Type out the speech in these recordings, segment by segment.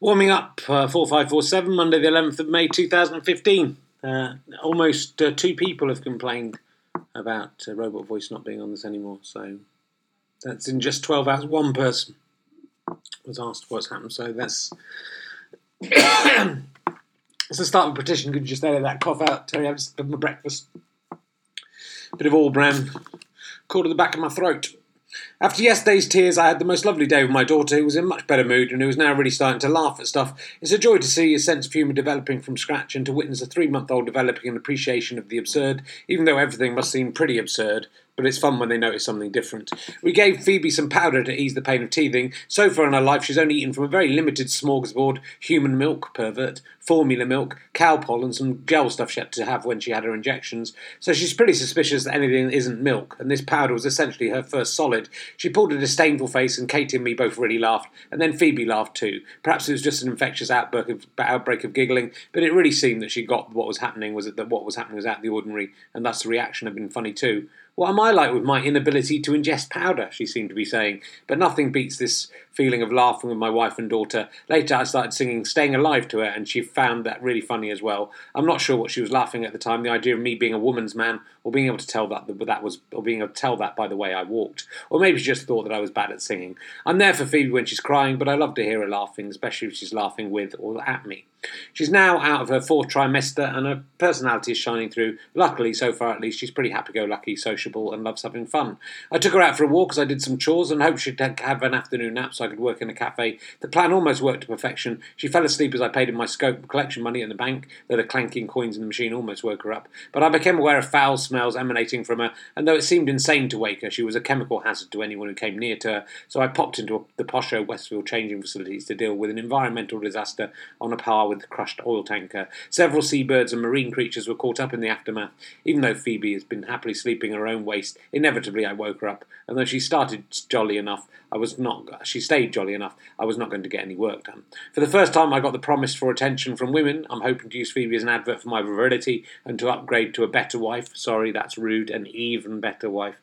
Warming up, uh, 4547, Monday, the 11th of May 2015. Uh, almost uh, two people have complained about uh, Robot Voice not being on this anymore, so that's in just 12 hours. One person was asked what's happened, so that's. it's the start of a petition. Could you just edit that cough out? Terry, I've just had my breakfast. Bit of all bran caught at the back of my throat. After yesterday's tears, I had the most lovely day with my daughter, who was in much better mood and who was now really starting to laugh at stuff. It's a joy to see a sense of humour developing from scratch and to witness a three month old developing an appreciation of the absurd, even though everything must seem pretty absurd but it's fun when they notice something different. We gave Phoebe some powder to ease the pain of teething. So far in her life, she's only eaten from a very limited smorgasbord human milk, pervert, formula milk, Calpol, and some gel stuff she had to have when she had her injections. So she's pretty suspicious that anything isn't milk, and this powder was essentially her first solid. She pulled a disdainful face, and Kate and me both really laughed, and then Phoebe laughed too. Perhaps it was just an infectious outbreak of, outbreak of giggling, but it really seemed that she got what was happening was that what was happening was out of the ordinary, and thus the reaction had been funny too. What am I like with my inability to ingest powder? She seemed to be saying. But nothing beats this feeling of laughing with my wife and daughter. Later, I started singing Staying Alive to her, and she found that really funny as well. I'm not sure what she was laughing at the time the idea of me being a woman's man, or being able to tell that, that was, or being able to tell that by the way I walked. Or maybe she just thought that I was bad at singing. I'm there for Phoebe when she's crying, but I love to hear her laughing, especially if she's laughing with or at me. She's now out of her fourth trimester and her personality is shining through. Luckily, so far at least, she's pretty happy go lucky, sociable, and loves having fun. I took her out for a walk as I did some chores and hoped she'd have an afternoon nap so I could work in a cafe. The plan almost worked to perfection. She fell asleep as I paid in my scope collection money in the bank, though the clanking coins in the machine almost woke her up. But I became aware of foul smells emanating from her, and though it seemed insane to wake her, she was a chemical hazard to anyone who came near to her, so I popped into the posho Westfield changing facilities to deal with an environmental disaster on a par with the crushed oil tanker. Several seabirds and marine creatures were caught up in the aftermath. Even though Phoebe has been happily sleeping her own waste, inevitably I woke her up, and though she started jolly enough, I was not. She stayed jolly enough. I was not going to get any work done. For the first time, I got the promise for attention from women. I'm hoping to use Phoebe as an advert for my virility and to upgrade to a better wife. Sorry, that's rude. An even better wife.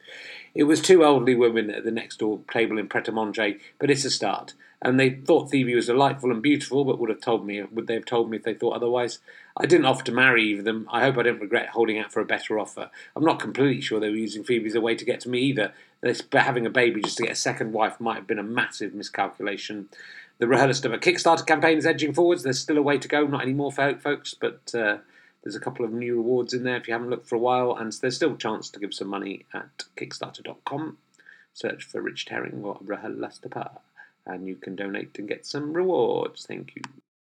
It was two elderly women at the next door table in Pret a Manger, but it's a start. And they thought Phoebe was delightful and beautiful, but would have told me would they have told me if they thought otherwise? I didn't offer to marry either of them. I hope I don't regret holding out for a better offer. I'm not completely sure they were using Phoebe as a way to get to me either. This, having a baby just to get a second wife might have been a massive miscalculation. The RHLSTP Kickstarter campaign is edging forwards. There's still a way to go, not anymore, folks, but. Uh, there's a couple of new rewards in there if you haven't looked for a while, and there's still a chance to give some money at Kickstarter.com. Search for Rich Herring or RHLSTP, and you can donate and get some rewards. Thank you.